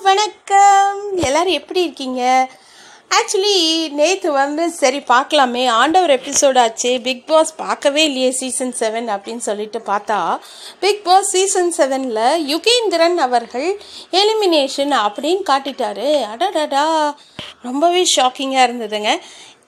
வணக்கம். எல்லாரும் எப்படி இருக்கீங்க? ஆக்சுவலி நேற்று வந்து சரி பார்க்கலாமே. ஆண்டவர் எபிசோட் ஆச்சு. பிக் பாஸ் பார்க்கவே இல்லையே சீசன் செவன் அப்படின்னு சொல்லிட்டு பார்த்தா பிக் பாஸ் சீசன் செவனில் யுகேந்திரன் அவர்கள் எலிமினேஷன் அப்படின்னு காட்டிட்டாரு. அடடடா. ரொம்பவே ஷாக்கிங்காக இருந்ததுங்க.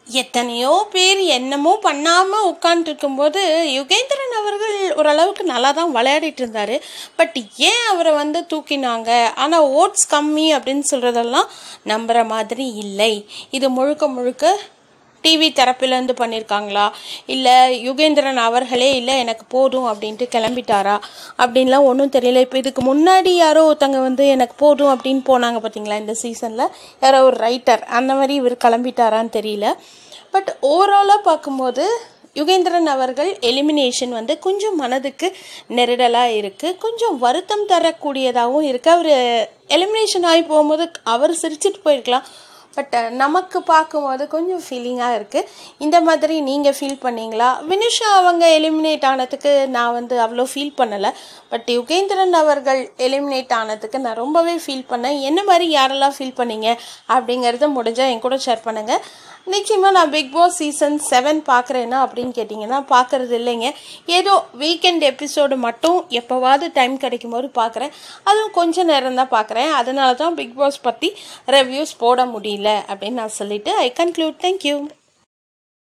எத்தனையோ பேர் என்னமோ பண்ணாமல் உட்காந்துருக்கும்போது யுகேந்திரன் அவர்கள் ஓரளவுக்கு நல்லா தான் விளையாடிட்டு இருந்தார். பட் ஏன் அவரை வந்து தூக்கினாங்க? ஆனால் ஓட்ஸ் கம்மி அப்படின்னு சொல்கிறதெல்லாம் நம்புகிற மாதிரி இல்லை. இது முழுக்க முழுக்க டிவி தரப்பிலேருந்து பண்ணியிருக்காங்களா இல்லை யுகேந்திரன் அவர்களே இல்லை எனக்கு போதும் அப்படின்ட்டு கிளம்பிட்டாரா? அப்படின்லாம் ஒன்றும் தெரியல. இப்போ இதுக்கு முன்னாடி யாரோ ஒருத்தங்க வந்து எனக்கு போதும் அப்படின்னு போனாங்க பார்த்தீங்களா இந்த சீசனில் யாரோ ஒரு ரைட்டர் அந்த மாதிரி இவர் கிளம்பிட்டாரான்னு தெரியல. பட் ஓவராலாக பார்க்கும்போது யுகேந்திரன் அவர்கள் எலிமினேஷன் வந்து கொஞ்சம் மனதுக்கு நெருடலாக இருக்குது கொஞ்சம் வருத்தம் தரக்கூடியதாகவும் இருக்குது அவர் எலிமினேஷன் ஆகி போகும்போது அவர் சிரிச்சிட்டு போயிருக்கலாம். பட் uh, நமக்கு பார்க்கும்போது கொஞ்சம் ஃபீலிங்காக இருக்குது இந்த மாதிரி நீங்கள் ஃபீல் பண்ணீங்களா? வினிஷா அவங்க எலிமினேட் ஆனதுக்கு நான் வந்து அவ்வளோ ஃபீல் பண்ணலை. பட் யுகேந்திரன் அவர்கள் எலிமினேட் ஆனதுக்கு நான் ரொம்பவே ஃபீல் பண்ணேன். என்ன மாதிரி யாரெல்லாம் ஃபீல் பண்ணீங்க? அப்படிங்கிறத முடிஞ்சால் என் கூட ஷேர் பண்ணுங்கள் நிச்சயமாக நான் பிக் பாஸ் சீசன் செவன் பார்க்குறேன்னா அப்படின்னு கேட்டிங்கன்னா பார்க்குறது இல்லைங்க. ஏதோ வீக்கெண்ட் எபிசோடு மட்டும் எப்போவாவது டைம் கிடைக்கும் போது பார்க்குறேன். அதுவும் கொஞ்சம் நேரம் தான் பார்க்குறேன். அதனால தான் பிக் பாஸ் பற்றி ரிவ்யூஸ் போட முடியல. இல்லை அப்படின்னு நான் சொல்லிவிட்டு ஐ கன்க்ளூட் தேங்க்யூ